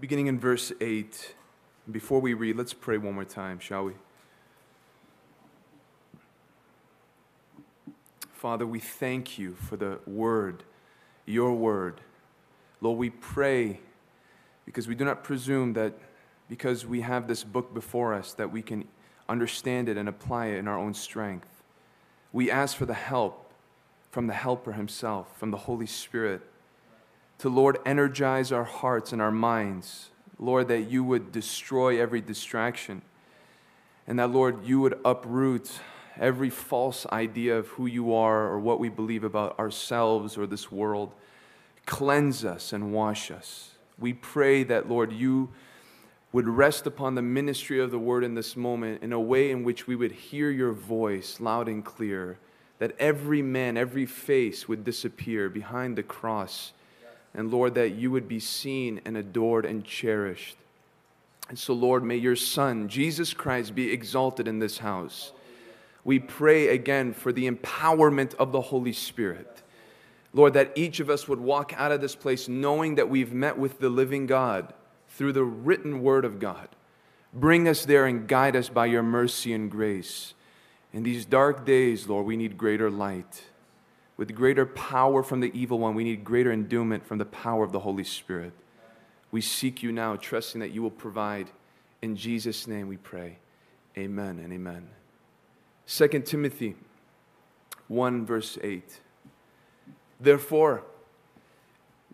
Beginning in verse 8, before we read, let's pray one more time, shall we? Father, we thank you for the word, your word. Lord, we pray because we do not presume that because we have this book before us that we can understand it and apply it in our own strength. We ask for the help from the helper himself, from the Holy Spirit, to Lord energize our hearts and our minds. Lord, that you would destroy every distraction. And that, Lord, you would uproot every false idea of who you are or what we believe about ourselves or this world. Cleanse us and wash us. We pray that, Lord, you would rest upon the ministry of the word in this moment in a way in which we would hear your voice loud and clear, that every man, every face would disappear behind the cross. And Lord, that you would be seen and adored and cherished. And so, Lord, may your Son, Jesus Christ, be exalted in this house. We pray again for the empowerment of the Holy Spirit. Lord, that each of us would walk out of this place knowing that we've met with the living God through the written word of God. Bring us there and guide us by your mercy and grace. In these dark days, Lord, we need greater light. With greater power from the evil one, we need greater endowment from the power of the Holy Spirit. We seek you now, trusting that you will provide. In Jesus' name we pray. Amen and amen. 2 Timothy 1, verse 8. Therefore,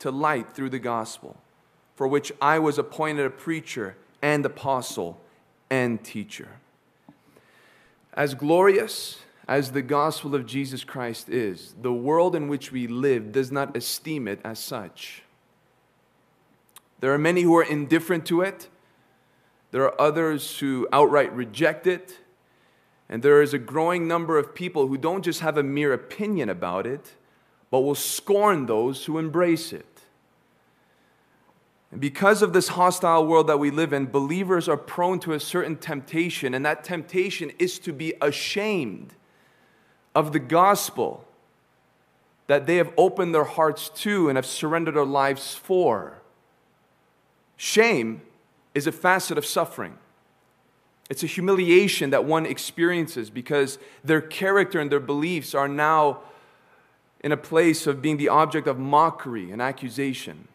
to light through the gospel, for which I was appointed a preacher and apostle and teacher. As glorious as the gospel of Jesus Christ is, the world in which we live does not esteem it as such. There are many who are indifferent to it. There are others who outright reject it. And there is a growing number of people who don't just have a mere opinion about it, but will scorn those who embrace it. And because of this hostile world that we live in, believers are prone to a certain temptation, and that temptation is to be ashamed of the gospel that they have opened their hearts to and have surrendered their lives for. Shame is a facet of suffering. It's a humiliation that one experiences because their character and their beliefs are now in a place of being the object of mockery and accusation.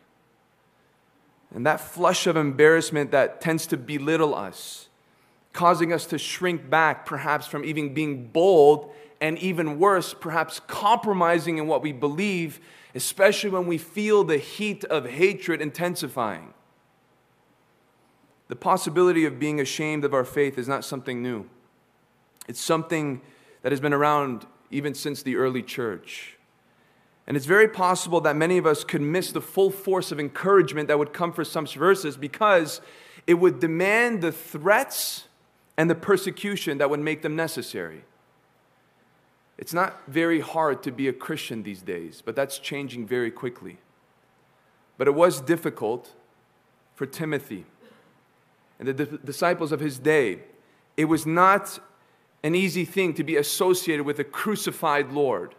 And that flush of embarrassment that tends to belittle us, causing us to shrink back, perhaps from even being bold, and even worse, perhaps compromising in what we believe, especially when we feel the heat of hatred intensifying. The possibility of being ashamed of our faith is not something new. It's something that has been around even since the early church. And it's very possible that many of us could miss the full force of encouragement that would come for some verses because it would demand the threats and the persecution that would make them necessary. It's not very hard to be a Christian these days, but that's changing very quickly. But it was difficult for Timothy and the disciples of his day. It was not an easy thing to be associated with a crucified Lord.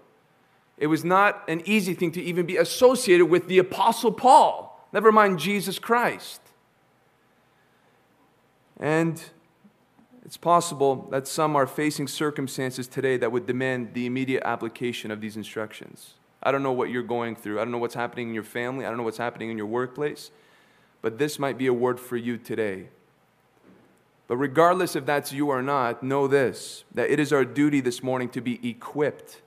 It was not an easy thing to even be associated with the Apostle Paul, never mind Jesus Christ. And it's possible that some are facing circumstances today that would demand the immediate application of these instructions. I don't know what you're going through. I don't know what's happening in your family. I don't know what's happening in your workplace. But this might be a word for you today. But regardless if that's you or not, know this that it is our duty this morning to be equipped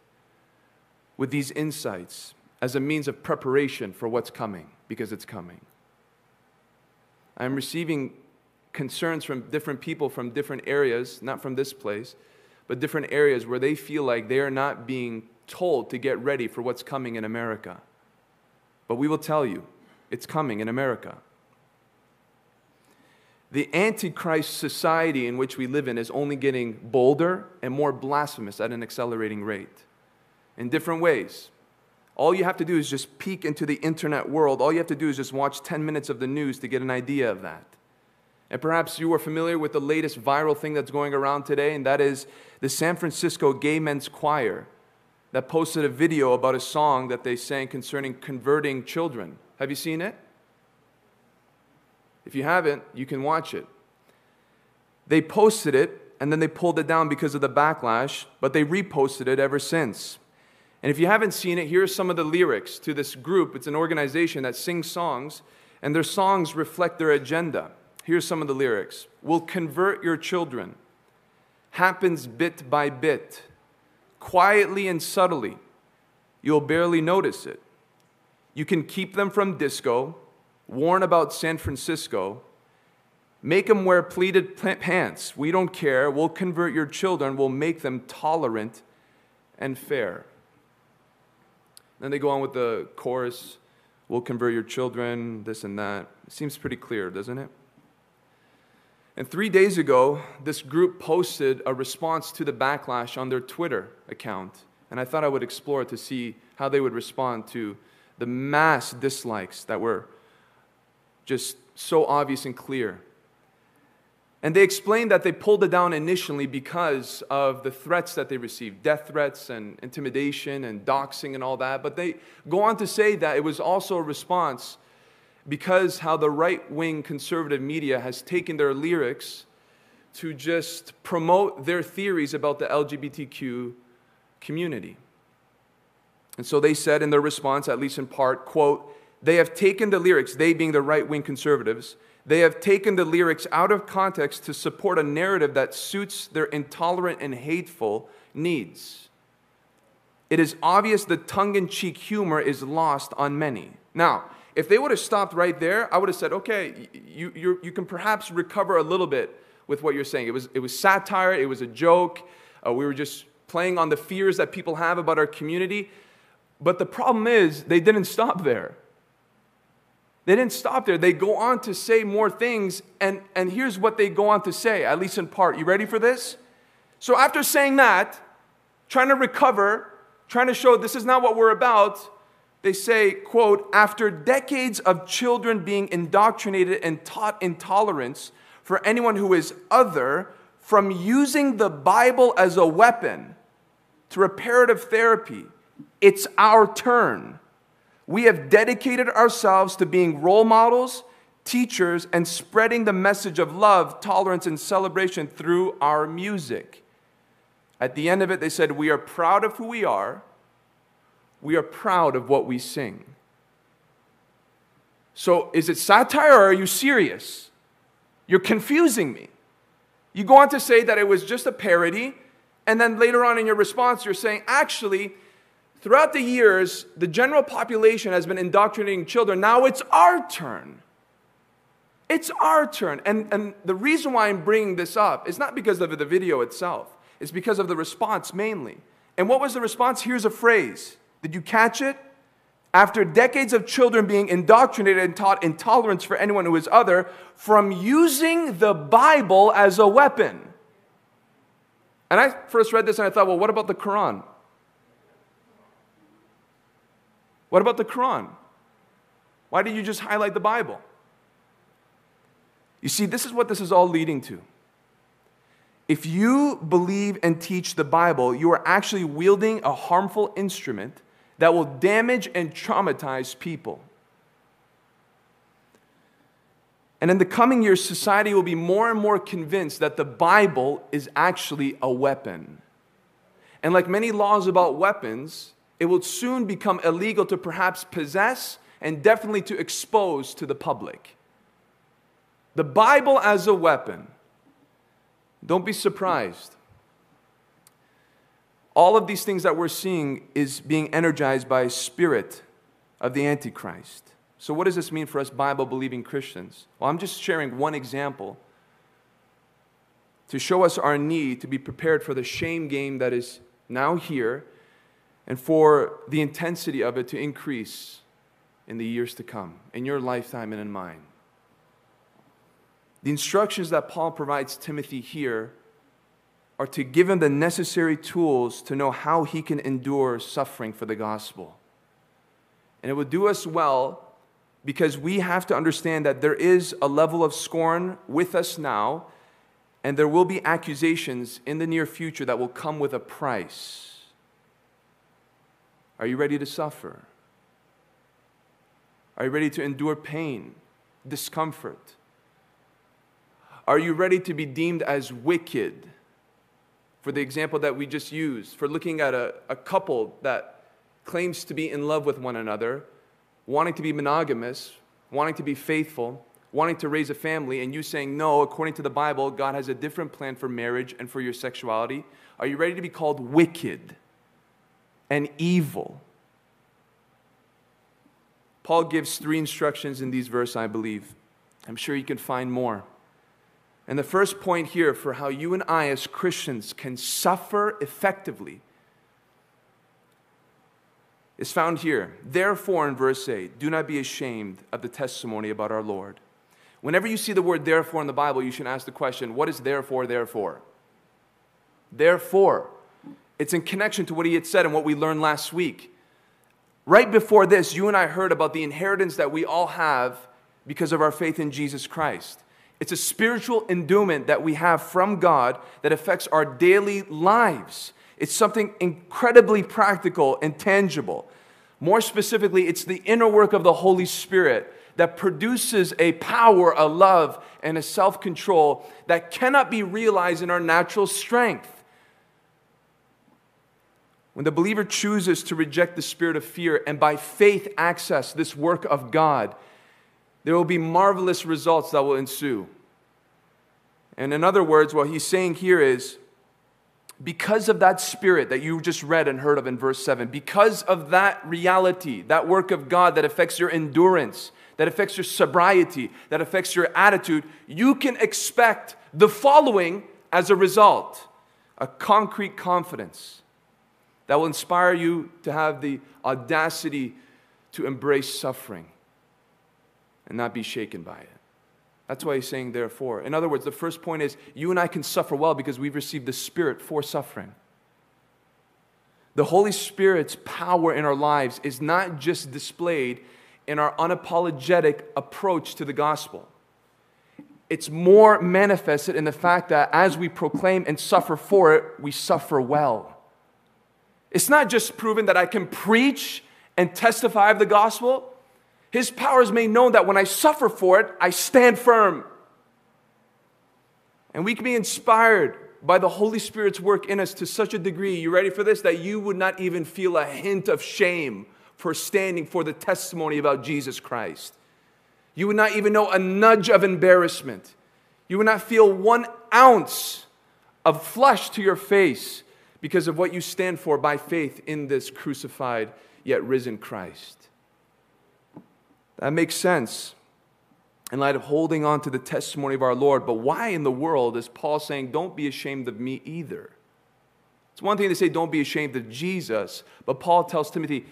with these insights as a means of preparation for what's coming, because it's coming. I'm receiving concerns from different people from different areas, not from this place, but different areas where they feel like they are not being told to get ready for what's coming in America. But we will tell you, it's coming in America. The Antichrist society in which we live in is only getting bolder and more blasphemous at an accelerating rate in different ways. All you have to do is just peek into the internet world. All you have to do is just watch 10 minutes of the news to get an idea of that. And perhaps you are familiar with the latest viral thing that's going around today, and that is the San Francisco Gay Men's Choir that posted a video about a song that they sang concerning converting children. Have you seen it? If you haven't, you can watch it. They posted it and then they pulled it down because of the backlash, but they reposted it ever since. And if you haven't seen it, here are some of the lyrics to this group. It's an organization that sings songs, and their songs reflect their agenda. Here's some of the lyrics We'll convert your children. Happens bit by bit, quietly and subtly. You'll barely notice it. You can keep them from disco, warn about San Francisco, make them wear pleated pants. We don't care. We'll convert your children, we'll make them tolerant and fair. Then they go on with the chorus We'll convert your children, this and that. It seems pretty clear, doesn't it? And three days ago, this group posted a response to the backlash on their Twitter account. And I thought I would explore to see how they would respond to the mass dislikes that were just so obvious and clear. And they explained that they pulled it down initially because of the threats that they received death threats and intimidation and doxing and all that. But they go on to say that it was also a response because how the right wing conservative media has taken their lyrics to just promote their theories about the LGBTQ community. And so they said in their response, at least in part, quote, they have taken the lyrics, they being the right wing conservatives, they have taken the lyrics out of context to support a narrative that suits their intolerant and hateful needs. It is obvious the tongue in cheek humor is lost on many. Now, if they would have stopped right there, I would have said, okay, you, you, you can perhaps recover a little bit with what you're saying. It was, it was satire, it was a joke, uh, we were just playing on the fears that people have about our community. But the problem is, they didn't stop there. They didn't stop there. They go on to say more things, and, and here's what they go on to say, at least in part. You ready for this? So, after saying that, trying to recover, trying to show this is not what we're about, they say, quote, after decades of children being indoctrinated and taught intolerance for anyone who is other, from using the Bible as a weapon to reparative therapy, it's our turn we have dedicated ourselves to being role models, teachers, and spreading the message of love, tolerance, and celebration through our music. At the end of it, they said, We are proud of who we are. We are proud of what we sing. So, is it satire or are you serious? You're confusing me. You go on to say that it was just a parody, and then later on in your response, you're saying, actually, Throughout the years, the general population has been indoctrinating children. Now it's our turn. It's our turn. And, and the reason why I'm bringing this up is not because of the video itself, it's because of the response mainly. And what was the response? Here's a phrase. Did you catch it? After decades of children being indoctrinated and taught intolerance for anyone who is other, from using the Bible as a weapon. And I first read this and I thought, well, what about the Quran? What about the Quran? Why did you just highlight the Bible? You see, this is what this is all leading to. If you believe and teach the Bible, you are actually wielding a harmful instrument that will damage and traumatize people. And in the coming years, society will be more and more convinced that the Bible is actually a weapon. And like many laws about weapons, it will soon become illegal to perhaps possess and definitely to expose to the public. The Bible as a weapon. Don't be surprised. All of these things that we're seeing is being energized by a spirit of the Antichrist. So, what does this mean for us Bible believing Christians? Well, I'm just sharing one example to show us our need to be prepared for the shame game that is now here and for the intensity of it to increase in the years to come, in your lifetime and in mine. The instructions that Paul provides Timothy here are to give him the necessary tools to know how he can endure suffering for the gospel. And it will do us well because we have to understand that there is a level of scorn with us now, and there will be accusations in the near future that will come with a price. Are you ready to suffer? Are you ready to endure pain, discomfort? Are you ready to be deemed as wicked? For the example that we just used, for looking at a, a couple that claims to be in love with one another, wanting to be monogamous, wanting to be faithful, wanting to raise a family, and you saying, no, according to the Bible, God has a different plan for marriage and for your sexuality? Are you ready to be called wicked and evil? Paul gives three instructions in these verses, I believe. I'm sure you can find more. And the first point here for how you and I, as Christians, can suffer effectively is found here. Therefore, in verse 8, do not be ashamed of the testimony about our Lord. Whenever you see the word therefore in the Bible, you should ask the question what is therefore, therefore? Therefore, it's in connection to what he had said and what we learned last week. Right before this, you and I heard about the inheritance that we all have because of our faith in Jesus Christ. It's a spiritual endowment that we have from God that affects our daily lives. It's something incredibly practical and tangible. More specifically, it's the inner work of the Holy Spirit that produces a power, a love, and a self control that cannot be realized in our natural strength. When the believer chooses to reject the spirit of fear and by faith access this work of God, there will be marvelous results that will ensue. And in other words, what he's saying here is because of that spirit that you just read and heard of in verse 7, because of that reality, that work of God that affects your endurance, that affects your sobriety, that affects your attitude, you can expect the following as a result a concrete confidence that will inspire you to have the audacity to embrace suffering and not be shaken by it. That's why he's saying, therefore. In other words, the first point is you and I can suffer well because we've received the Spirit for suffering. The Holy Spirit's power in our lives is not just displayed in our unapologetic approach to the gospel. It's more manifested in the fact that as we proclaim and suffer for it, we suffer well. It's not just proven that I can preach and testify of the gospel. His power is made known that when I suffer for it, I stand firm. And we can be inspired by the Holy Spirit's work in us to such a degree, you ready for this? That you would not even feel a hint of shame for standing for the testimony about Jesus Christ. You would not even know a nudge of embarrassment. You would not feel one ounce of flush to your face because of what you stand for by faith in this crucified yet risen Christ. That makes sense in light of holding on to the testimony of our Lord. But why in the world is Paul saying, don't be ashamed of me either? It's one thing to say, don't be ashamed of Jesus, but Paul tells Timothy,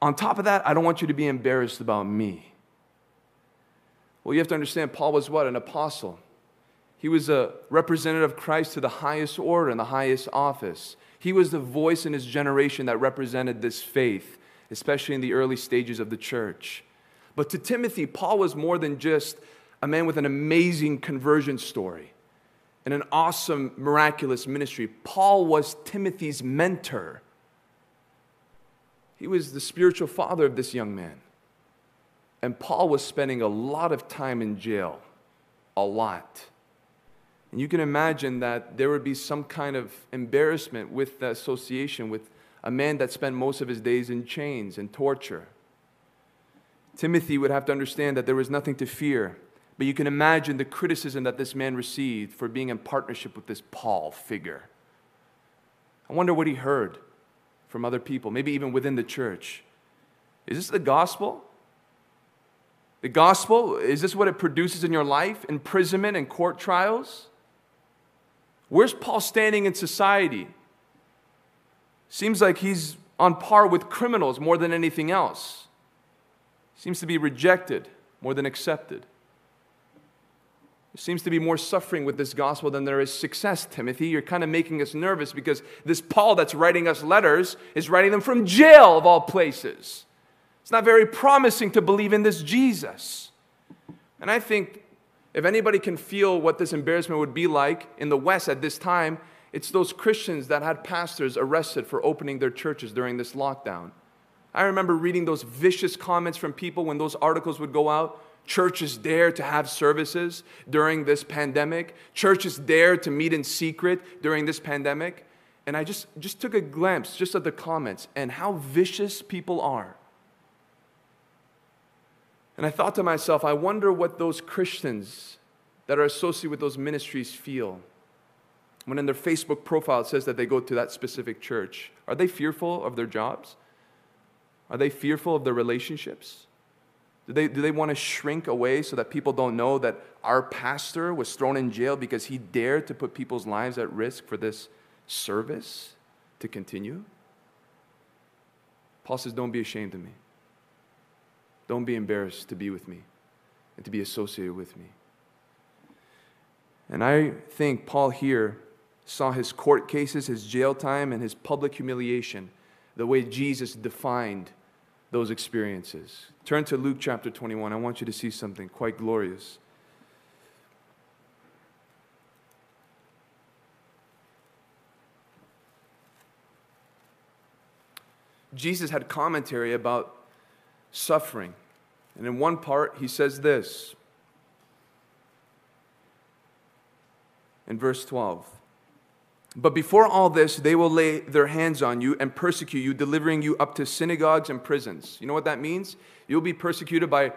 on top of that, I don't want you to be embarrassed about me. Well, you have to understand, Paul was what? An apostle. He was a representative of Christ to the highest order and the highest office. He was the voice in his generation that represented this faith, especially in the early stages of the church. But to Timothy, Paul was more than just a man with an amazing conversion story and an awesome, miraculous ministry. Paul was Timothy's mentor. He was the spiritual father of this young man. And Paul was spending a lot of time in jail, a lot. And you can imagine that there would be some kind of embarrassment with the association with a man that spent most of his days in chains and torture. Timothy would have to understand that there was nothing to fear. But you can imagine the criticism that this man received for being in partnership with this Paul figure. I wonder what he heard from other people, maybe even within the church. Is this the gospel? The gospel, is this what it produces in your life? Imprisonment and court trials? Where's Paul standing in society? Seems like he's on par with criminals more than anything else. Seems to be rejected more than accepted. Seems to be more suffering with this gospel than there is success, Timothy. You're kind of making us nervous because this Paul that's writing us letters is writing them from jail, of all places. It's not very promising to believe in this Jesus. And I think if anybody can feel what this embarrassment would be like in the West at this time, it's those Christians that had pastors arrested for opening their churches during this lockdown. I remember reading those vicious comments from people when those articles would go out. Churches dare to have services during this pandemic. Churches dare to meet in secret during this pandemic. And I just, just took a glimpse just at the comments and how vicious people are. And I thought to myself, I wonder what those Christians that are associated with those ministries feel when in their Facebook profile it says that they go to that specific church? Are they fearful of their jobs? Are they fearful of their relationships? Do they, do they want to shrink away so that people don't know that our pastor was thrown in jail because he dared to put people's lives at risk for this service to continue? Paul says, Don't be ashamed of me. Don't be embarrassed to be with me and to be associated with me. And I think Paul here saw his court cases, his jail time, and his public humiliation, the way Jesus defined those experiences. Turn to Luke chapter 21. I want you to see something quite glorious. Jesus had commentary about suffering. And in one part, he says this in verse 12 but before all this, they will lay their hands on you and persecute you, delivering you up to synagogues and prisons. You know what that means? You'll be persecuted by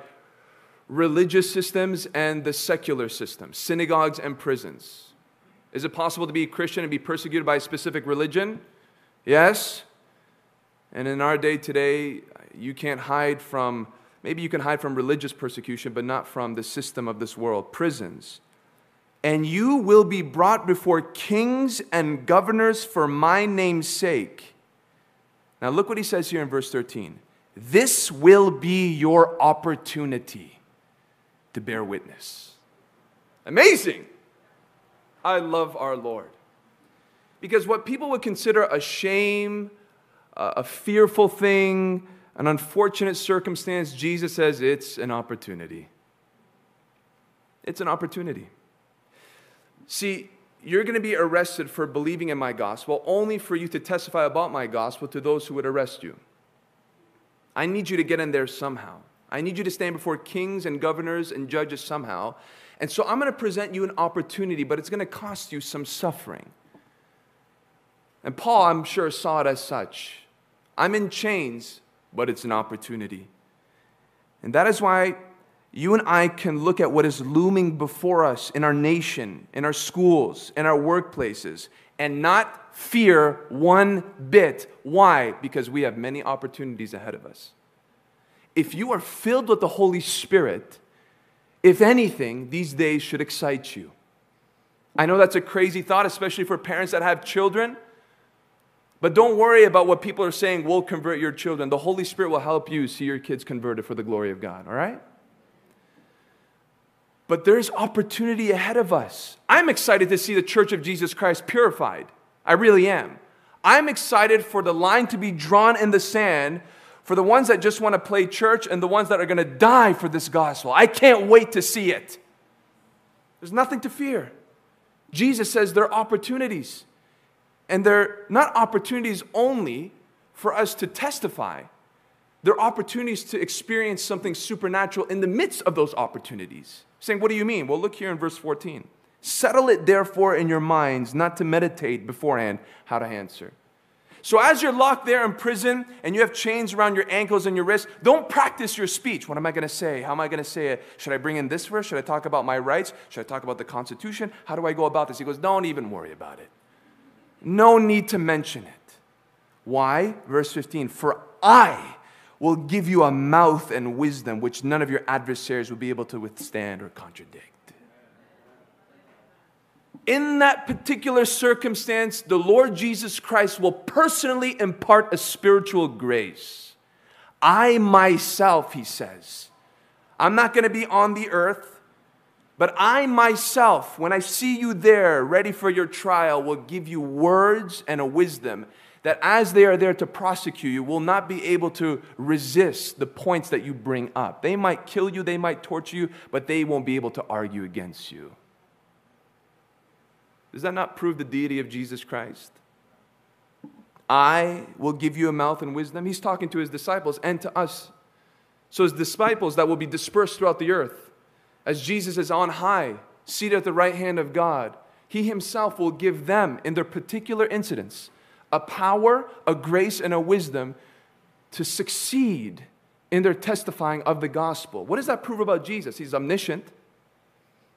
religious systems and the secular system, synagogues and prisons. Is it possible to be a Christian and be persecuted by a specific religion? Yes. And in our day today, you can't hide from, maybe you can hide from religious persecution, but not from the system of this world, prisons and you will be brought before kings and governors for my name's sake. Now, look what he says here in verse 13. This will be your opportunity to bear witness. Amazing. I love our Lord. Because what people would consider a shame, a fearful thing, an unfortunate circumstance, Jesus says it's an opportunity. It's an opportunity. See, you're going to be arrested for believing in my gospel only for you to testify about my gospel to those who would arrest you. I need you to get in there somehow. I need you to stand before kings and governors and judges somehow. And so I'm going to present you an opportunity, but it's going to cost you some suffering. And Paul, I'm sure, saw it as such. I'm in chains, but it's an opportunity. And that is why you and I can look at what is looming before us in our nation, in our schools, in our workplaces, and not fear one bit. Why? Because we have many opportunities ahead of us. If you are filled with the Holy Spirit, if anything, these days should excite you. I know that's a crazy thought, especially for parents that have children. But don't worry about what people are saying will convert your children. The Holy Spirit will help you see your kids converted for the glory of God, all right? but there's opportunity ahead of us. I'm excited to see the church of Jesus Christ purified. I really am. I'm excited for the line to be drawn in the sand for the ones that just want to play church and the ones that are going to die for this gospel. I can't wait to see it. There's nothing to fear. Jesus says there are opportunities. And they're not opportunities only for us to testify, they're opportunities to experience something supernatural in the midst of those opportunities. Saying, What do you mean? Well, look here in verse 14. Settle it therefore in your minds not to meditate beforehand how to answer. So, as you're locked there in prison and you have chains around your ankles and your wrists, don't practice your speech. What am I going to say? How am I going to say it? Should I bring in this verse? Should I talk about my rights? Should I talk about the Constitution? How do I go about this? He goes, Don't even worry about it. No need to mention it. Why? Verse 15 For I will give you a mouth and wisdom which none of your adversaries will be able to withstand or contradict. in that particular circumstance, the Lord Jesus Christ will personally impart a spiritual grace. I myself, he says, I'm not going to be on the earth, but I myself, when I see you there, ready for your trial, will give you words and a wisdom that as they are there to prosecute you, will not be able to resist the points that you bring up. They might kill you, they might torture you, but they won't be able to argue against you. Does that not prove the deity of Jesus Christ? I will give you a mouth and wisdom. He's talking to his disciples and to us. So, his disciples that will be dispersed throughout the earth, as Jesus is on high, seated at the right hand of God, he himself will give them, in their particular incidents, a power, a grace, and a wisdom to succeed in their testifying of the gospel. What does that prove about Jesus? He's omniscient,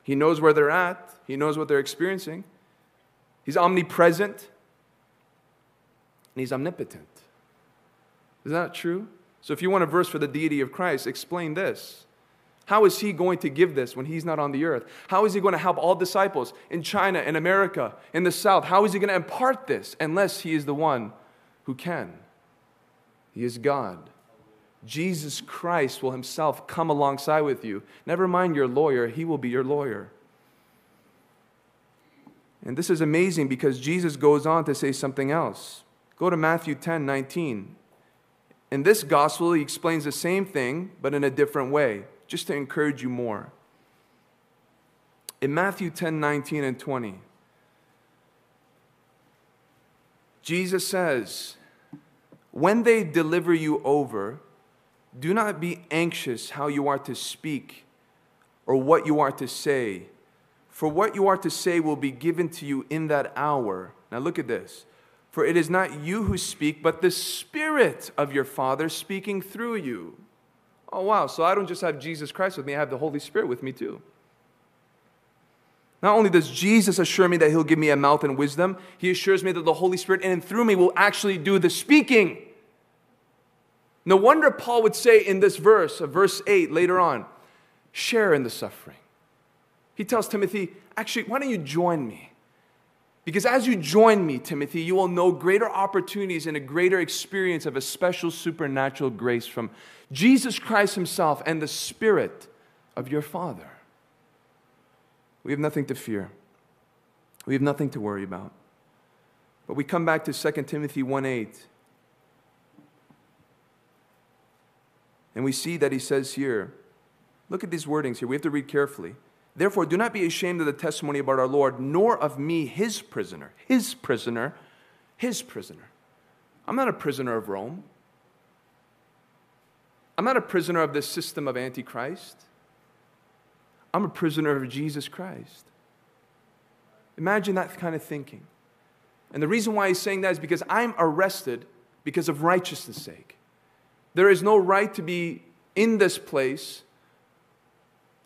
he knows where they're at, he knows what they're experiencing, he's omnipresent, and he's omnipotent. Is that true? So, if you want a verse for the deity of Christ, explain this. How is he going to give this when he's not on the earth? How is he going to help all disciples in China, in America, in the South? How is he going to impart this unless he is the one who can? He is God. Jesus Christ will himself come alongside with you. Never mind your lawyer, he will be your lawyer. And this is amazing because Jesus goes on to say something else. Go to Matthew 10 19. In this gospel, he explains the same thing, but in a different way just to encourage you more. In Matthew 10 19 and 20, Jesus says, When they deliver you over, do not be anxious how you are to speak or what you are to say, for what you are to say will be given to you in that hour. Now look at this. For it is not you who speak, but the Spirit of your Father speaking through you. Oh, wow. So I don't just have Jesus Christ with me, I have the Holy Spirit with me too. Not only does Jesus assure me that he'll give me a mouth and wisdom, he assures me that the Holy Spirit in and through me will actually do the speaking. No wonder Paul would say in this verse, uh, verse 8 later on, share in the suffering. He tells Timothy, actually, why don't you join me? Because as you join me, Timothy, you will know greater opportunities and a greater experience of a special supernatural grace from Jesus Christ Himself and the Spirit of your Father. We have nothing to fear. We have nothing to worry about. But we come back to 2 Timothy 1 8. And we see that he says here, look at these wordings here. We have to read carefully. Therefore, do not be ashamed of the testimony about our Lord, nor of me, his prisoner. His prisoner. His prisoner. I'm not a prisoner of Rome. I'm not a prisoner of this system of Antichrist. I'm a prisoner of Jesus Christ. Imagine that kind of thinking. And the reason why he's saying that is because I'm arrested because of righteousness' sake. There is no right to be in this place.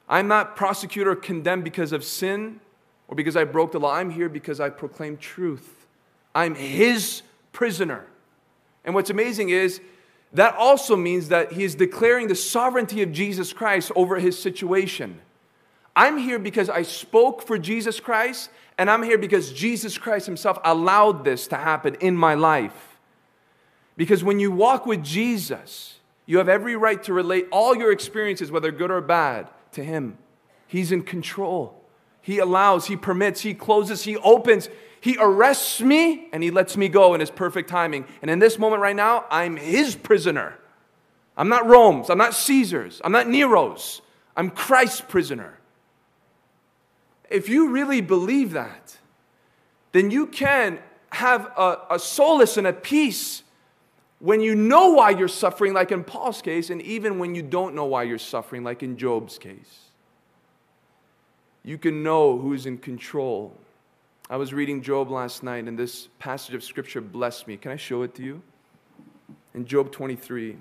I'm not prosecuted or condemned because of sin or because I broke the law. I'm here because I proclaim truth. I'm his prisoner. And what's amazing is that also means that he is declaring the sovereignty of Jesus Christ over his situation. I'm here because I spoke for Jesus Christ, and I'm here because Jesus Christ himself allowed this to happen in my life. Because when you walk with Jesus, you have every right to relate all your experiences, whether good or bad, to him. He's in control. He allows, He permits, He closes, He opens. He arrests me and he lets me go in his perfect timing. And in this moment right now, I'm his prisoner. I'm not Rome's, I'm not Caesar's, I'm not Nero's. I'm Christ's prisoner. If you really believe that, then you can have a, a solace and a peace when you know why you're suffering, like in Paul's case, and even when you don't know why you're suffering, like in Job's case. You can know who's in control I was reading Job last night, and this passage of scripture blessed me. Can I show it to you? In Job 23.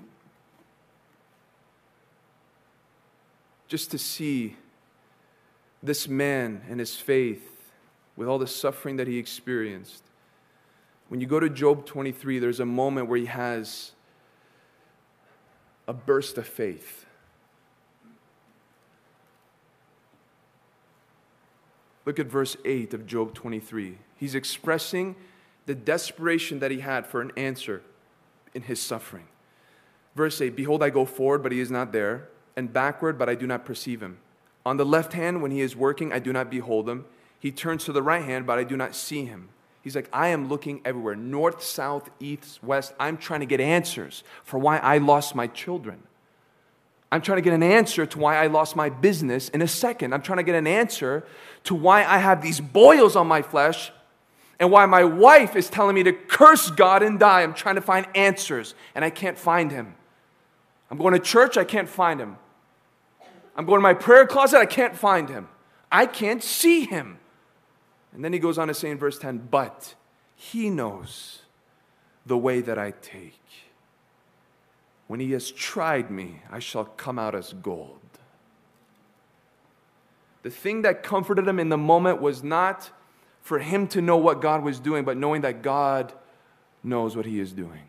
Just to see this man and his faith with all the suffering that he experienced. When you go to Job 23, there's a moment where he has a burst of faith. Look at verse 8 of Job 23. He's expressing the desperation that he had for an answer in his suffering. Verse 8 Behold, I go forward, but he is not there, and backward, but I do not perceive him. On the left hand, when he is working, I do not behold him. He turns to the right hand, but I do not see him. He's like, I am looking everywhere north, south, east, west. I'm trying to get answers for why I lost my children. I'm trying to get an answer to why I lost my business in a second. I'm trying to get an answer to why I have these boils on my flesh and why my wife is telling me to curse God and die. I'm trying to find answers and I can't find him. I'm going to church, I can't find him. I'm going to my prayer closet, I can't find him. I can't see him. And then he goes on to say in verse 10, but he knows the way that I take. When he has tried me, I shall come out as gold. The thing that comforted him in the moment was not for him to know what God was doing, but knowing that God knows what he is doing.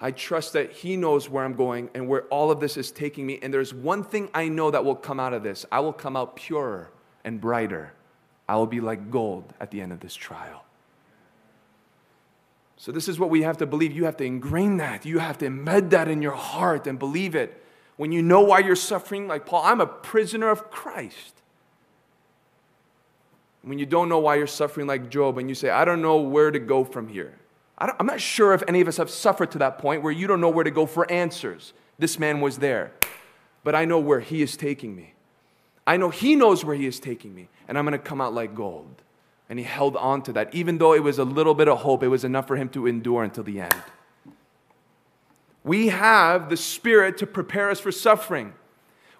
I trust that He knows where I'm going and where all of this is taking me. And there's one thing I know that will come out of this I will come out purer and brighter. I will be like gold at the end of this trial. So, this is what we have to believe. You have to ingrain that. You have to embed that in your heart and believe it. When you know why you're suffering, like Paul, I'm a prisoner of Christ. When you don't know why you're suffering, like Job, and you say, I don't know where to go from here. I'm not sure if any of us have suffered to that point where you don't know where to go for answers. This man was there, but I know where he is taking me. I know he knows where he is taking me, and I'm going to come out like gold. And he held on to that. Even though it was a little bit of hope, it was enough for him to endure until the end. We have the Spirit to prepare us for suffering.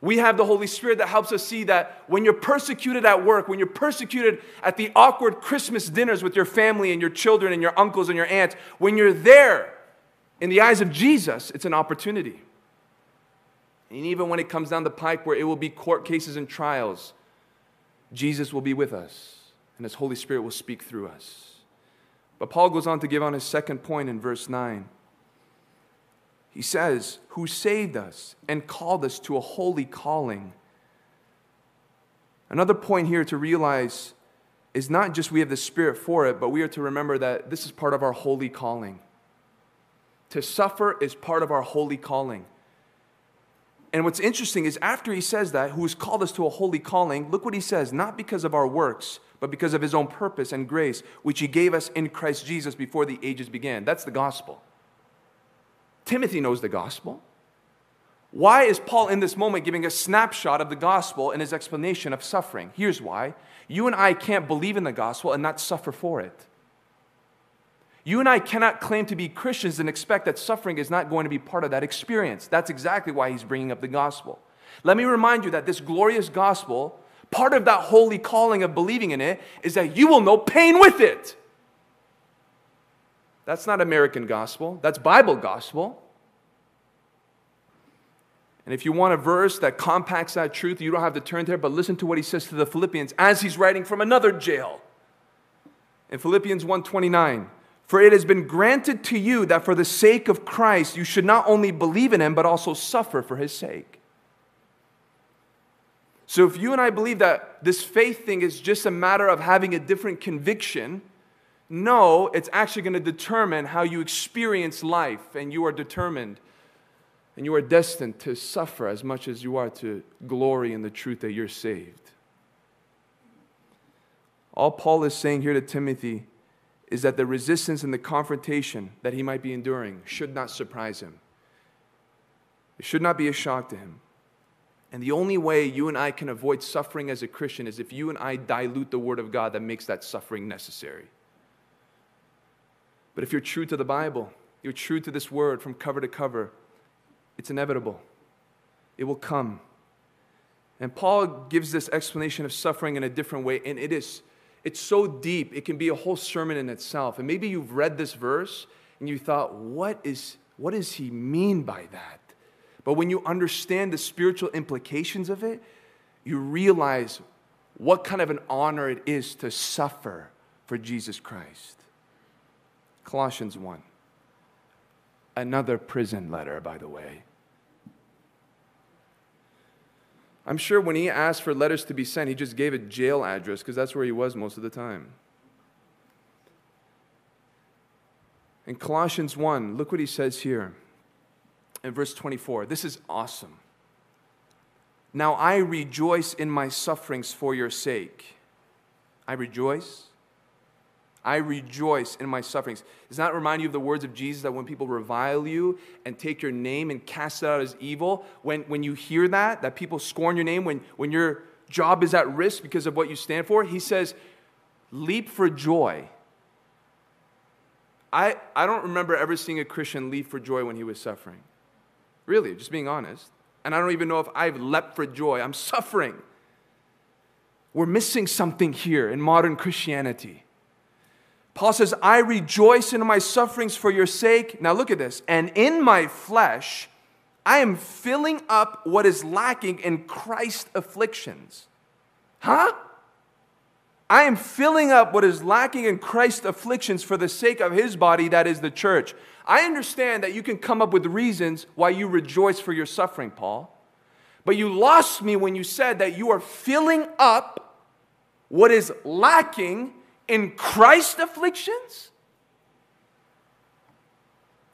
We have the Holy Spirit that helps us see that when you're persecuted at work, when you're persecuted at the awkward Christmas dinners with your family and your children and your uncles and your aunts, when you're there, in the eyes of Jesus, it's an opportunity. And even when it comes down the pike where it will be court cases and trials, Jesus will be with us and his Holy Spirit will speak through us. But Paul goes on to give on his second point in verse 9. He says, Who saved us and called us to a holy calling. Another point here to realize is not just we have the Spirit for it, but we are to remember that this is part of our holy calling. To suffer is part of our holy calling. And what's interesting is after he says that, who has called us to a holy calling, look what he says, not because of our works, but because of his own purpose and grace, which he gave us in Christ Jesus before the ages began. That's the gospel. Timothy knows the gospel. Why is Paul in this moment giving a snapshot of the gospel in his explanation of suffering? Here's why. You and I can't believe in the gospel and not suffer for it. You and I cannot claim to be Christians and expect that suffering is not going to be part of that experience. That's exactly why he's bringing up the gospel. Let me remind you that this glorious gospel, part of that holy calling of believing in it, is that you will know pain with it. That's not American gospel, that's Bible gospel. And if you want a verse that compacts that truth, you don't have to turn there, but listen to what he says to the Philippians as he's writing from another jail. In Philippians 1:29, for it has been granted to you that for the sake of Christ you should not only believe in him but also suffer for his sake. So if you and I believe that this faith thing is just a matter of having a different conviction, no, it's actually going to determine how you experience life, and you are determined and you are destined to suffer as much as you are to glory in the truth that you're saved. All Paul is saying here to Timothy is that the resistance and the confrontation that he might be enduring should not surprise him. It should not be a shock to him. And the only way you and I can avoid suffering as a Christian is if you and I dilute the Word of God that makes that suffering necessary. But if you're true to the Bible, you're true to this word from cover to cover, it's inevitable. It will come. And Paul gives this explanation of suffering in a different way, and it is it's so deep, it can be a whole sermon in itself. And maybe you've read this verse and you thought, what is what does he mean by that? But when you understand the spiritual implications of it, you realize what kind of an honor it is to suffer for Jesus Christ. Colossians 1. Another prison letter, by the way. I'm sure when he asked for letters to be sent, he just gave a jail address because that's where he was most of the time. In Colossians 1, look what he says here in verse 24. This is awesome. Now I rejoice in my sufferings for your sake. I rejoice. I rejoice in my sufferings. Does that remind you of the words of Jesus that when people revile you and take your name and cast it out as evil, when, when you hear that, that people scorn your name, when, when your job is at risk because of what you stand for, he says, leap for joy. I, I don't remember ever seeing a Christian leap for joy when he was suffering. Really, just being honest. And I don't even know if I've leapt for joy. I'm suffering. We're missing something here in modern Christianity. Paul says, I rejoice in my sufferings for your sake. Now look at this. And in my flesh, I am filling up what is lacking in Christ's afflictions. Huh? I am filling up what is lacking in Christ's afflictions for the sake of his body, that is the church. I understand that you can come up with reasons why you rejoice for your suffering, Paul. But you lost me when you said that you are filling up what is lacking in Christ's afflictions.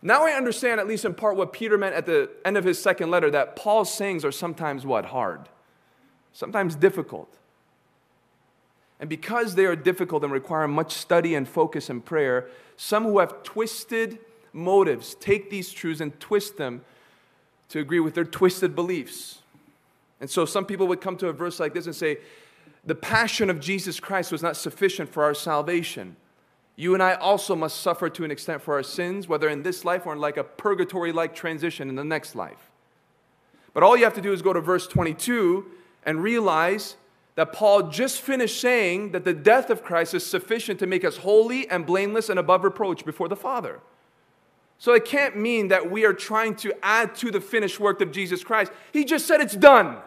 Now I understand, at least in part, what Peter meant at the end of his second letter that Paul's sayings are sometimes what? Hard, sometimes difficult. And because they are difficult and require much study and focus and prayer, some who have twisted motives take these truths and twist them to agree with their twisted beliefs. And so some people would come to a verse like this and say, The passion of Jesus Christ was not sufficient for our salvation. You and I also must suffer to an extent for our sins, whether in this life or in like a purgatory like transition in the next life. But all you have to do is go to verse 22 and realize that Paul just finished saying that the death of Christ is sufficient to make us holy and blameless and above reproach before the Father. So it can't mean that we are trying to add to the finished work of Jesus Christ. He just said it's done.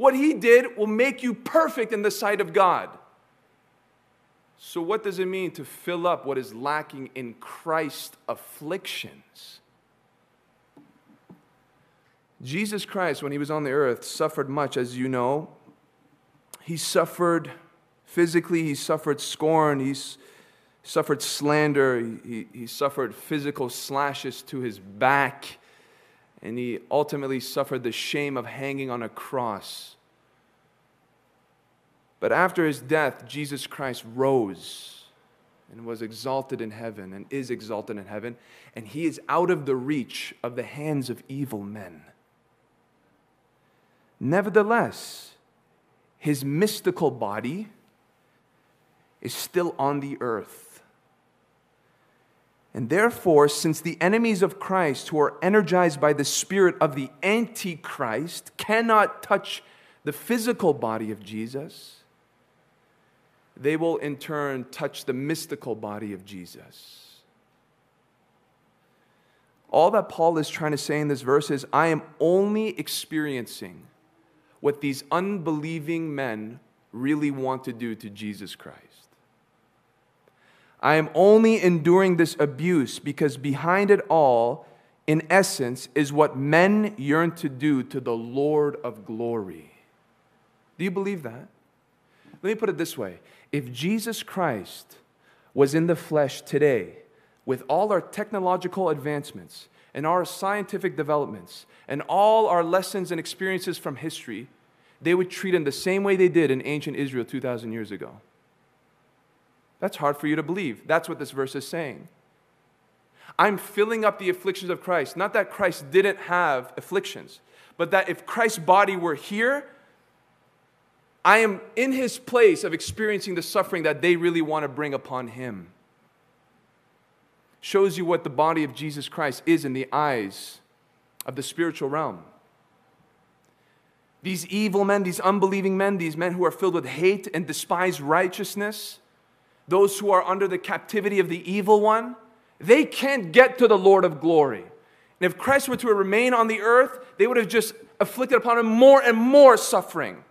What he did will make you perfect in the sight of God. So, what does it mean to fill up what is lacking in Christ's afflictions? Jesus Christ, when he was on the earth, suffered much, as you know. He suffered physically, he suffered scorn, he suffered slander, he, he suffered physical slashes to his back, and he ultimately suffered the shame of hanging on a cross. But after his death, Jesus Christ rose and was exalted in heaven and is exalted in heaven, and he is out of the reach of the hands of evil men. Nevertheless, his mystical body is still on the earth and therefore, since the enemies of Christ, who are energized by the spirit of the Antichrist, cannot touch the physical body of Jesus, they will in turn touch the mystical body of Jesus. All that Paul is trying to say in this verse is I am only experiencing what these unbelieving men really want to do to Jesus Christ. I am only enduring this abuse because behind it all, in essence, is what men yearn to do to the Lord of glory. Do you believe that? Let me put it this way if Jesus Christ was in the flesh today, with all our technological advancements and our scientific developments and all our lessons and experiences from history, they would treat him the same way they did in ancient Israel 2,000 years ago. That's hard for you to believe. That's what this verse is saying. I'm filling up the afflictions of Christ. Not that Christ didn't have afflictions, but that if Christ's body were here, I am in his place of experiencing the suffering that they really want to bring upon him. Shows you what the body of Jesus Christ is in the eyes of the spiritual realm. These evil men, these unbelieving men, these men who are filled with hate and despise righteousness, those who are under the captivity of the evil one, they can't get to the Lord of glory. And if Christ were to remain on the earth, they would have just afflicted upon him more and more suffering.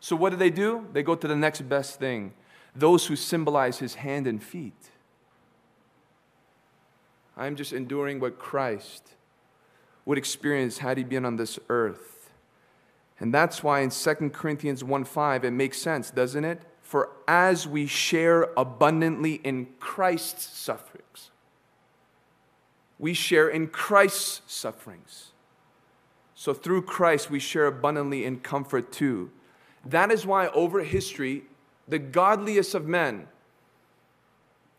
So what do they do? They go to the next best thing those who symbolize his hand and feet. I'm just enduring what Christ would experience had he been on this earth. And that's why in 2 Corinthians 1 5, it makes sense, doesn't it? For as we share abundantly in Christ's sufferings, we share in Christ's sufferings. So through Christ, we share abundantly in comfort too. That is why over history, the godliest of men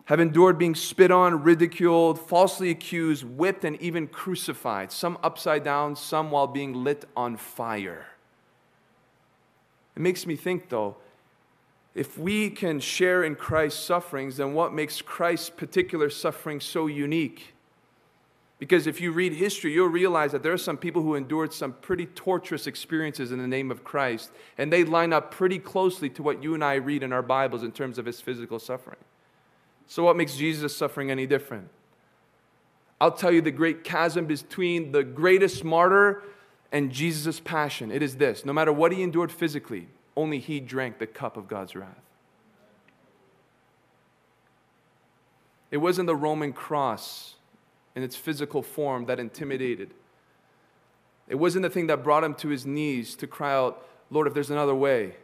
have endured being spit on, ridiculed, falsely accused, whipped, and even crucified, some upside down, some while being lit on fire. It makes me think, though, if we can share in Christ's sufferings, then what makes Christ's particular suffering so unique? Because if you read history, you'll realize that there are some people who endured some pretty torturous experiences in the name of Christ, and they line up pretty closely to what you and I read in our Bibles in terms of his physical suffering. So, what makes Jesus' suffering any different? I'll tell you the great chasm between the greatest martyr and Jesus' passion. It is this no matter what he endured physically, only he drank the cup of God's wrath. It wasn't the Roman cross in its physical form that intimidated. It wasn't the thing that brought him to his knees to cry out, Lord, if there's another way,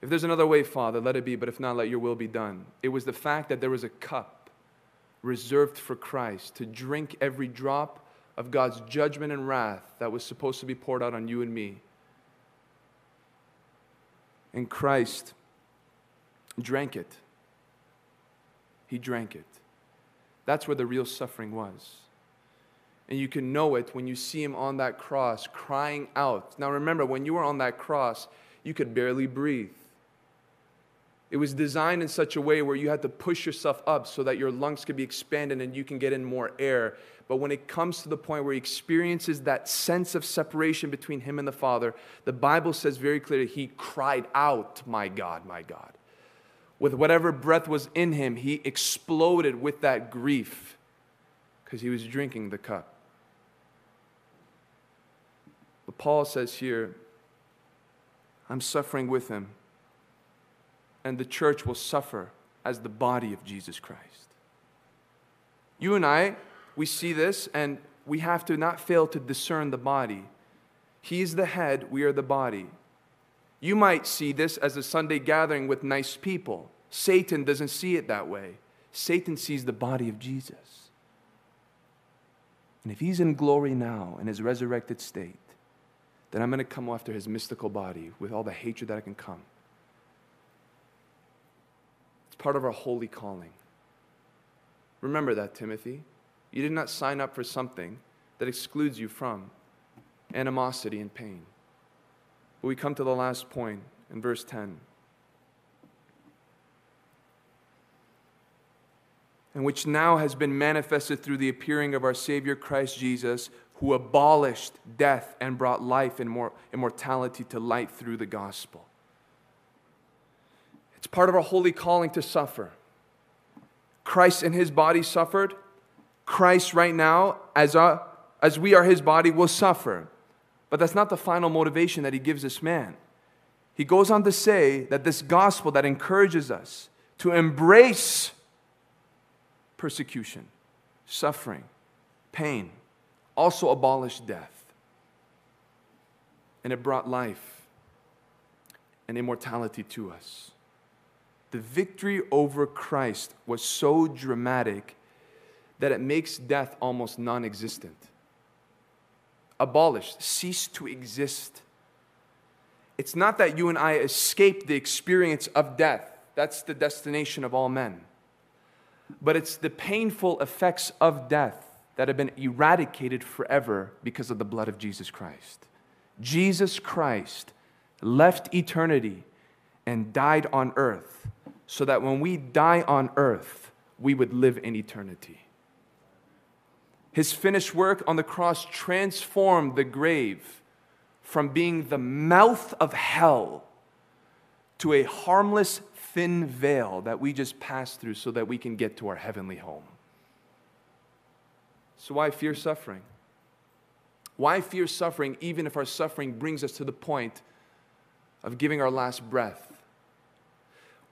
if there's another way, Father, let it be, but if not, let your will be done. It was the fact that there was a cup reserved for Christ to drink every drop of God's judgment and wrath that was supposed to be poured out on you and me. And Christ drank it. He drank it. That's where the real suffering was. And you can know it when you see him on that cross crying out. Now remember, when you were on that cross, you could barely breathe. It was designed in such a way where you had to push yourself up so that your lungs could be expanded and you can get in more air. But when it comes to the point where he experiences that sense of separation between him and the Father, the Bible says very clearly, he cried out, My God, my God. With whatever breath was in him, he exploded with that grief because he was drinking the cup. But Paul says here, I'm suffering with him and the church will suffer as the body of Jesus Christ. You and I, we see this, and we have to not fail to discern the body. He's the head, we are the body. You might see this as a Sunday gathering with nice people. Satan doesn't see it that way. Satan sees the body of Jesus. And if he's in glory now in his resurrected state, then I'm going to come after his mystical body with all the hatred that I can come It's part of our holy calling. Remember that, Timothy. You did not sign up for something that excludes you from animosity and pain. But we come to the last point in verse 10. And which now has been manifested through the appearing of our Savior Christ Jesus, who abolished death and brought life and immortality to light through the gospel. It's part of our holy calling to suffer. Christ in his body suffered. Christ, right now, as, a, as we are his body, will suffer. But that's not the final motivation that he gives this man. He goes on to say that this gospel that encourages us to embrace persecution, suffering, pain, also abolished death. And it brought life and immortality to us the victory over Christ was so dramatic that it makes death almost non existent. Abolished, ceased to exist. It's not that you and I escape the experience of death, that's the destination of all men. But it's the painful effects of death that have been eradicated forever because of the blood of Jesus Christ. Jesus Christ left eternity and died on earth so that when we die on earth, we would live in eternity. His finished work on the cross transformed the grave from being the mouth of hell to a harmless, thin veil that we just pass through so that we can get to our heavenly home. So, why fear suffering? Why fear suffering even if our suffering brings us to the point of giving our last breath?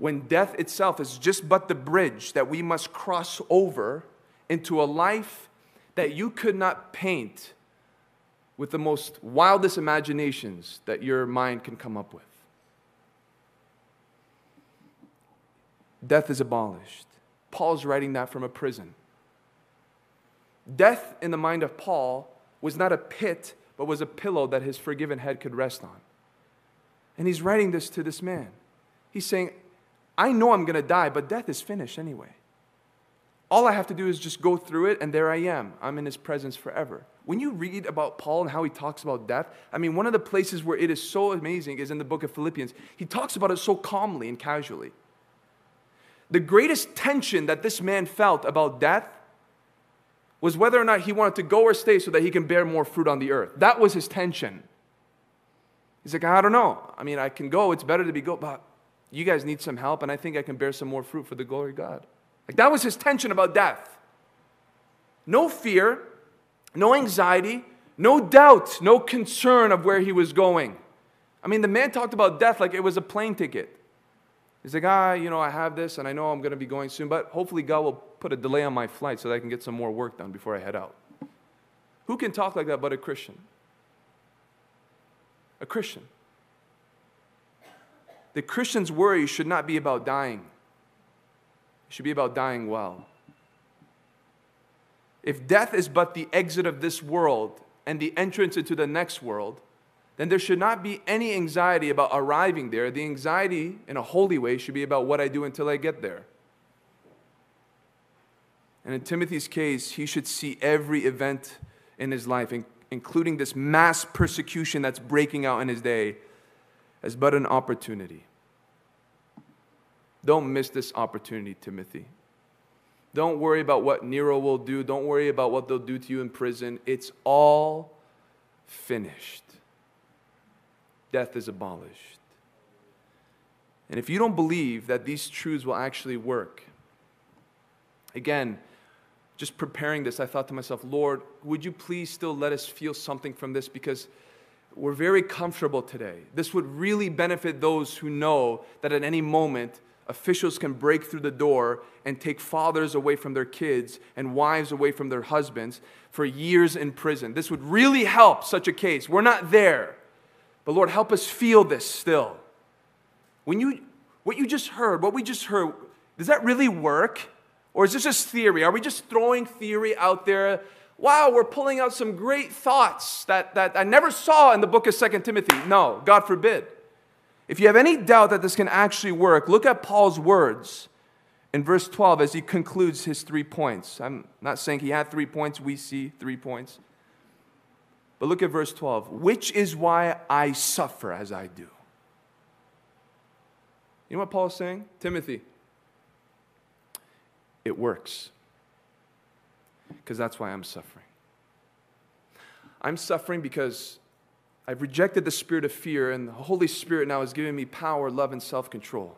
when death itself is just but the bridge that we must cross over into a life that you could not paint with the most wildest imaginations that your mind can come up with. Death is abolished. Paul's writing that from a prison. Death, in the mind of Paul, was not a pit, but was a pillow that his forgiven head could rest on. And he's writing this to this man. He's saying, I know I'm going to die, but death is finished anyway. All I have to do is just go through it, and there I am. I'm in his presence forever. When you read about Paul and how he talks about death, I mean, one of the places where it is so amazing is in the book of Philippians. He talks about it so calmly and casually. The greatest tension that this man felt about death was whether or not he wanted to go or stay so that he can bear more fruit on the earth. That was his tension. He's like, I don't know. I mean, I can go. It's better to be go, but you guys need some help, and I think I can bear some more fruit for the glory of God. Like that was his tension about death. No fear, no anxiety, no doubt, no concern of where he was going. I mean, the man talked about death like it was a plane ticket. He's like, ah, you know, I have this and I know I'm going to be going soon, but hopefully God will put a delay on my flight so that I can get some more work done before I head out. Who can talk like that but a Christian? A Christian. The Christian's worry should not be about dying, it should be about dying well. If death is but the exit of this world and the entrance into the next world, then there should not be any anxiety about arriving there. The anxiety, in a holy way, should be about what I do until I get there. And in Timothy's case, he should see every event in his life, including this mass persecution that's breaking out in his day, as but an opportunity. Don't miss this opportunity, Timothy. Don't worry about what Nero will do. Don't worry about what they'll do to you in prison. It's all finished death is abolished. And if you don't believe that these truths will actually work, again, just preparing this, I thought to myself, Lord, would you please still let us feel something from this? Because we're very comfortable today. This would really benefit those who know that at any moment, officials can break through the door and take fathers away from their kids and wives away from their husbands for years in prison. This would really help such a case. We're not there. But Lord, help us feel this still. When you, what you just heard, what we just heard, does that really work? Or is this just theory? Are we just throwing theory out there? Wow, we're pulling out some great thoughts that, that I never saw in the book of Second Timothy. No, God forbid. If you have any doubt that this can actually work, look at Paul's words in verse 12 as he concludes his three points. I'm not saying he had three points, we see three points. But look at verse 12. Which is why I suffer as I do. You know what Paul is saying? Timothy, it works. Because that's why I'm suffering. I'm suffering because I've rejected the spirit of fear, and the Holy Spirit now has given me power, love, and self control.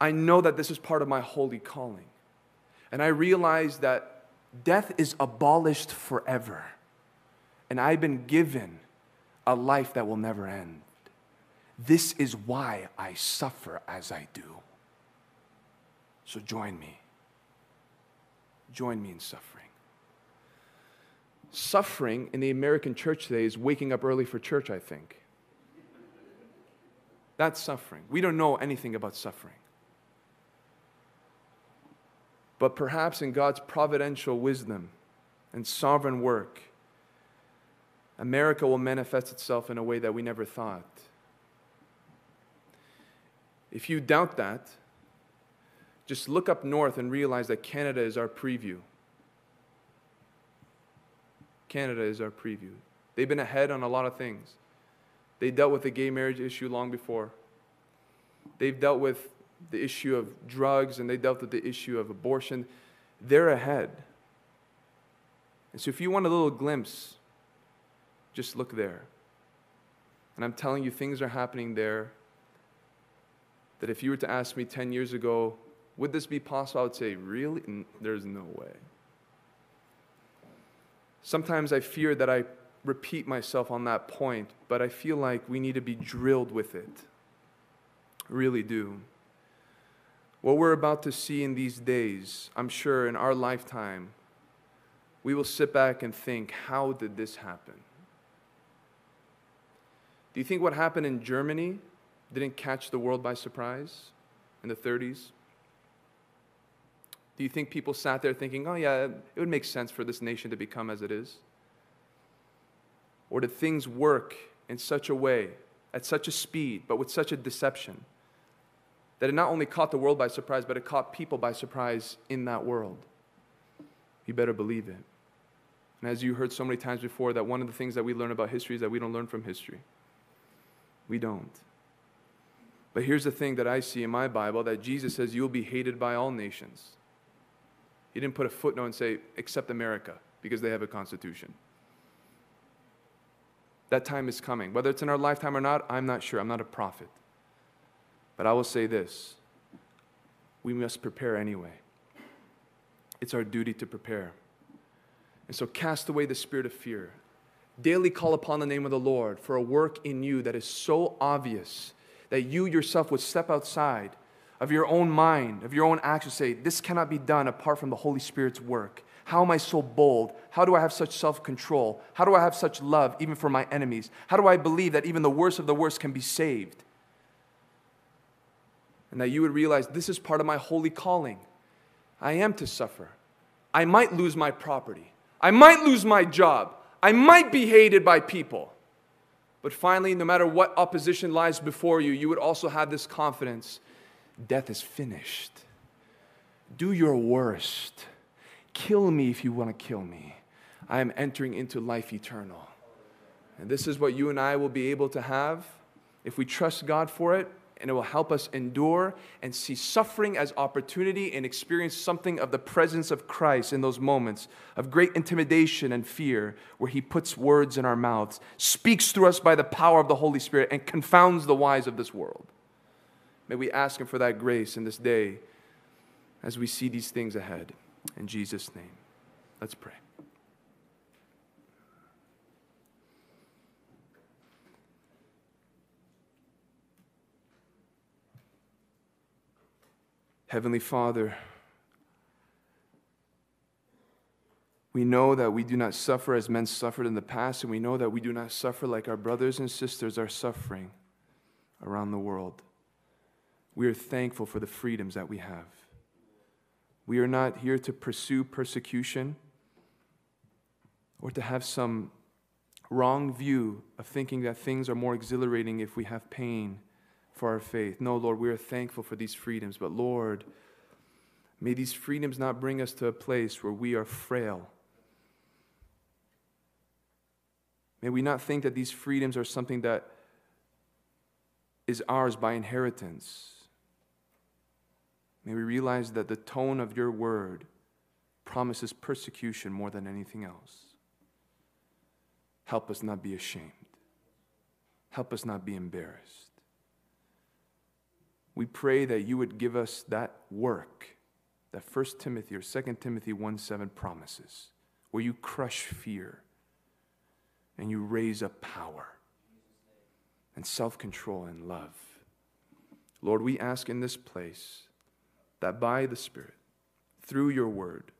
I know that this is part of my holy calling. And I realize that death is abolished forever and I've been given a life that will never end. This is why I suffer as I do. So join me. Join me in suffering. Suffering in the American church today is waking up early for church, I think. That's suffering. We don't know anything about suffering. But perhaps in God's providential wisdom and sovereign work, America will manifest itself in a way that we never thought. If you doubt that, just look up north and realize that Canada is our preview. Canada is our preview. They've been ahead on a lot of things. They dealt with the gay marriage issue long before. They've dealt with the issue of drugs and they dealt with the issue of abortion. They're ahead. And so, if you want a little glimpse just look there. And I'm telling you, things are happening there that if you were to ask me 10 years ago, would this be possible? I would say, really? There's no way. Sometimes I fear that I repeat myself on that point, but I feel like we need to be drilled with it. Really do. What we're about to see in these days, I'm sure in our lifetime, we will sit back and think, how did this happen? Do you think what happened in Germany didn't catch the world by surprise in the 30s? Do you think people sat there thinking, oh, yeah, it would make sense for this nation to become as it is? Or did things work in such a way, at such a speed, but with such a deception, that it not only caught the world by surprise, but it caught people by surprise in that world? You better believe it. And as you heard so many times before, that one of the things that we learn about history is that we don't learn from history. We don't. But here's the thing that I see in my Bible that Jesus says, You'll be hated by all nations. He didn't put a footnote and say, Except America, because they have a constitution. That time is coming. Whether it's in our lifetime or not, I'm not sure. I'm not a prophet. But I will say this we must prepare anyway. It's our duty to prepare. And so cast away the spirit of fear. Daily call upon the name of the Lord for a work in you that is so obvious that you yourself would step outside of your own mind, of your own actions, say, This cannot be done apart from the Holy Spirit's work. How am I so bold? How do I have such self control? How do I have such love even for my enemies? How do I believe that even the worst of the worst can be saved? And that you would realize this is part of my holy calling. I am to suffer. I might lose my property. I might lose my job. I might be hated by people. But finally, no matter what opposition lies before you, you would also have this confidence death is finished. Do your worst. Kill me if you want to kill me. I am entering into life eternal. And this is what you and I will be able to have if we trust God for it, and it will help us endure and see suffering as opportunity and experience something of the presence of Christ in those moments of great intimidation and fear, where He puts words in our mouths, speaks through us by the power of the Holy Spirit, and confounds the wise of this world. May we ask Him for that grace in this day as we see these things ahead. In Jesus' name, let's pray. Heavenly Father, we know that we do not suffer as men suffered in the past, and we know that we do not suffer like our brothers and sisters are suffering around the world. We are thankful for the freedoms that we have. We are not here to pursue persecution or to have some wrong view of thinking that things are more exhilarating if we have pain for our faith. No, Lord, we are thankful for these freedoms, but Lord, may these freedoms not bring us to a place where we are frail. May we not think that these freedoms are something that is ours by inheritance. May we realize that the tone of your word promises persecution more than anything else. Help us not be ashamed. Help us not be embarrassed. We pray that you would give us that work that 1 Timothy or 2 Timothy 1 7 promises, where you crush fear and you raise up power and self control and love. Lord, we ask in this place that by the Spirit, through your word,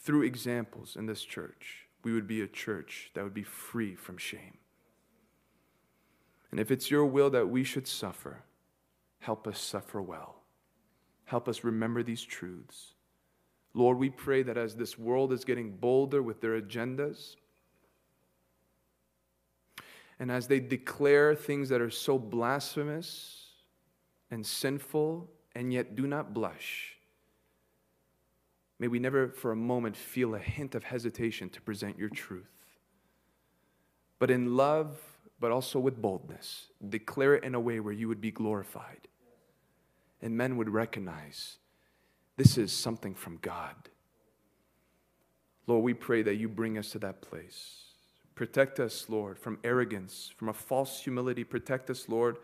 through examples in this church, we would be a church that would be free from shame. And if it's your will that we should suffer, help us suffer well. Help us remember these truths. Lord, we pray that as this world is getting bolder with their agendas, and as they declare things that are so blasphemous and sinful and yet do not blush, may we never for a moment feel a hint of hesitation to present your truth. But in love, but also with boldness, declare it in a way where you would be glorified and men would recognize this is something from God. Lord, we pray that you bring us to that place. Protect us, Lord, from arrogance, from a false humility. Protect us, Lord,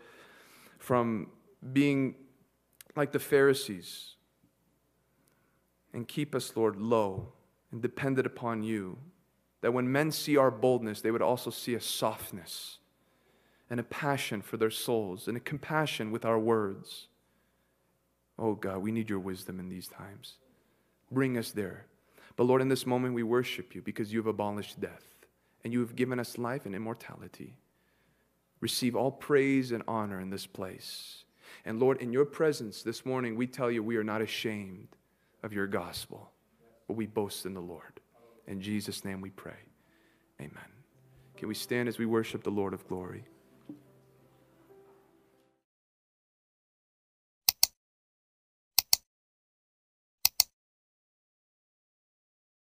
from being like the Pharisees. And keep us, Lord, low and dependent upon you. That when men see our boldness, they would also see a softness and a passion for their souls and a compassion with our words. Oh God, we need your wisdom in these times. Bring us there. But Lord, in this moment, we worship you because you have abolished death and you have given us life and immortality. Receive all praise and honor in this place. And Lord, in your presence this morning, we tell you we are not ashamed of your gospel, but we boast in the Lord. In Jesus' name we pray. Amen. Can we stand as we worship the Lord of glory?